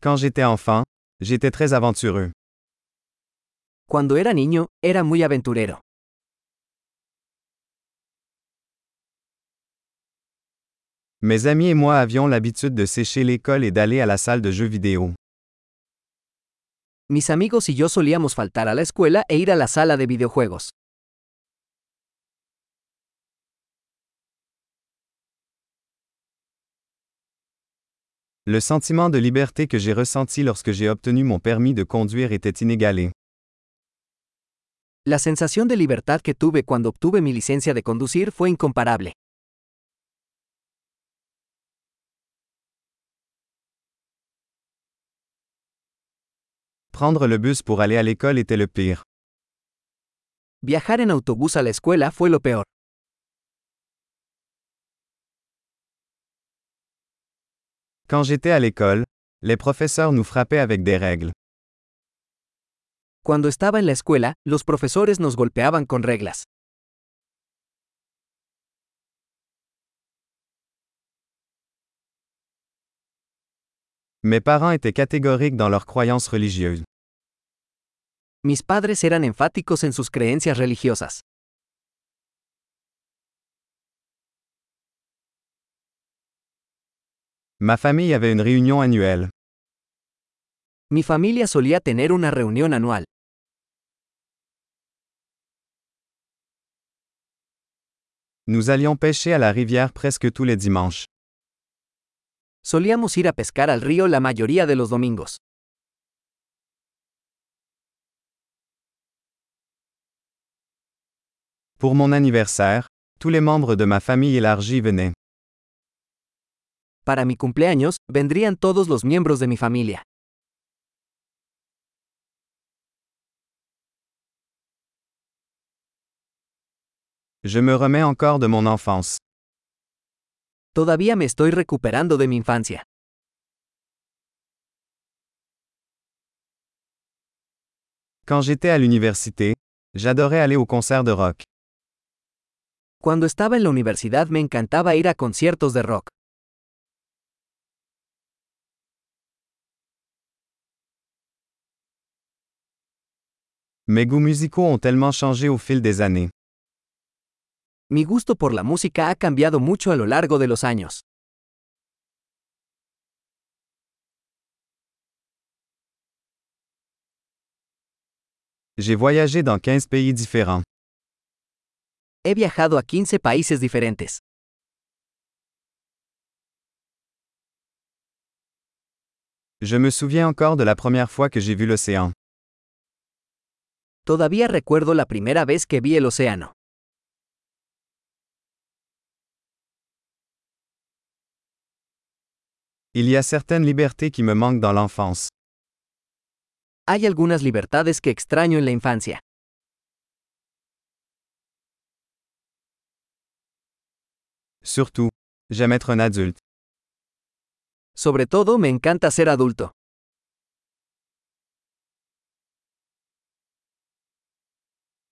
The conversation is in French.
Quand j'étais enfant, j'étais très aventureux. Cuando era niño, era muy aventurero. Mes amis et moi avions l'habitude de sécher l'école et d'aller à la salle de jeux vidéo. Mis amigos y yo solíamos faltar a la escuela e ir a la sala de videojuegos. Le sentiment de liberté que j'ai ressenti lorsque j'ai obtenu mon permis de conduire était inégalé. La sensación de libertad que tuve cuando obtuve mi licencia de conducir fue incomparable. Prendre le bus pour aller à l'école était le pire. Viajar en autobús a la escuela fue lo peor. Quand j'étais à l'école, les professeurs nous frappaient avec des règles. Cuando estaba en la escuela, los profesores nos golpeaban con reglas. Mes parents étaient catégoriques dans leurs croyances religieuses. Mis padres eran enfáticos en sus creencias religiosas. Ma famille avait une réunion annuelle. Mi familia solía tener una reunión anual. Nous allions pêcher à la rivière presque tous les dimanches. Solíamos ir a pescar al río la mayoría de los domingos. Pour mon anniversaire, tous les membres de ma famille élargie venaient. Para mi cumpleaños, vendrían todos los miembros de mi familia. Je me remets encore de mon enfance. Todavía me estoy recuperando de mi infancia. Quand j'étais à l'université, j'adorais aller aux concerts de rock. Cuando estaba en la universidad me encantaba ir a conciertos de rock. Mes goûts musicaux ont tellement changé au fil des années. Mi gusto por la música ha cambiado mucho a lo largo de los años. J'ai voyagé dans 15 pays différents. He viajado a 15 países diferentes. Je me souviens encore de la première fois que j'ai vu l'océan. Todavía recuerdo la primera vez que vi el océano. Il y a certaines libertés qui me manquent dans l'enfance. Hay algunas libertades que extraño en la infancia. Surtout, j'aime être un adulte. Sobre todo me encanta ser adulto.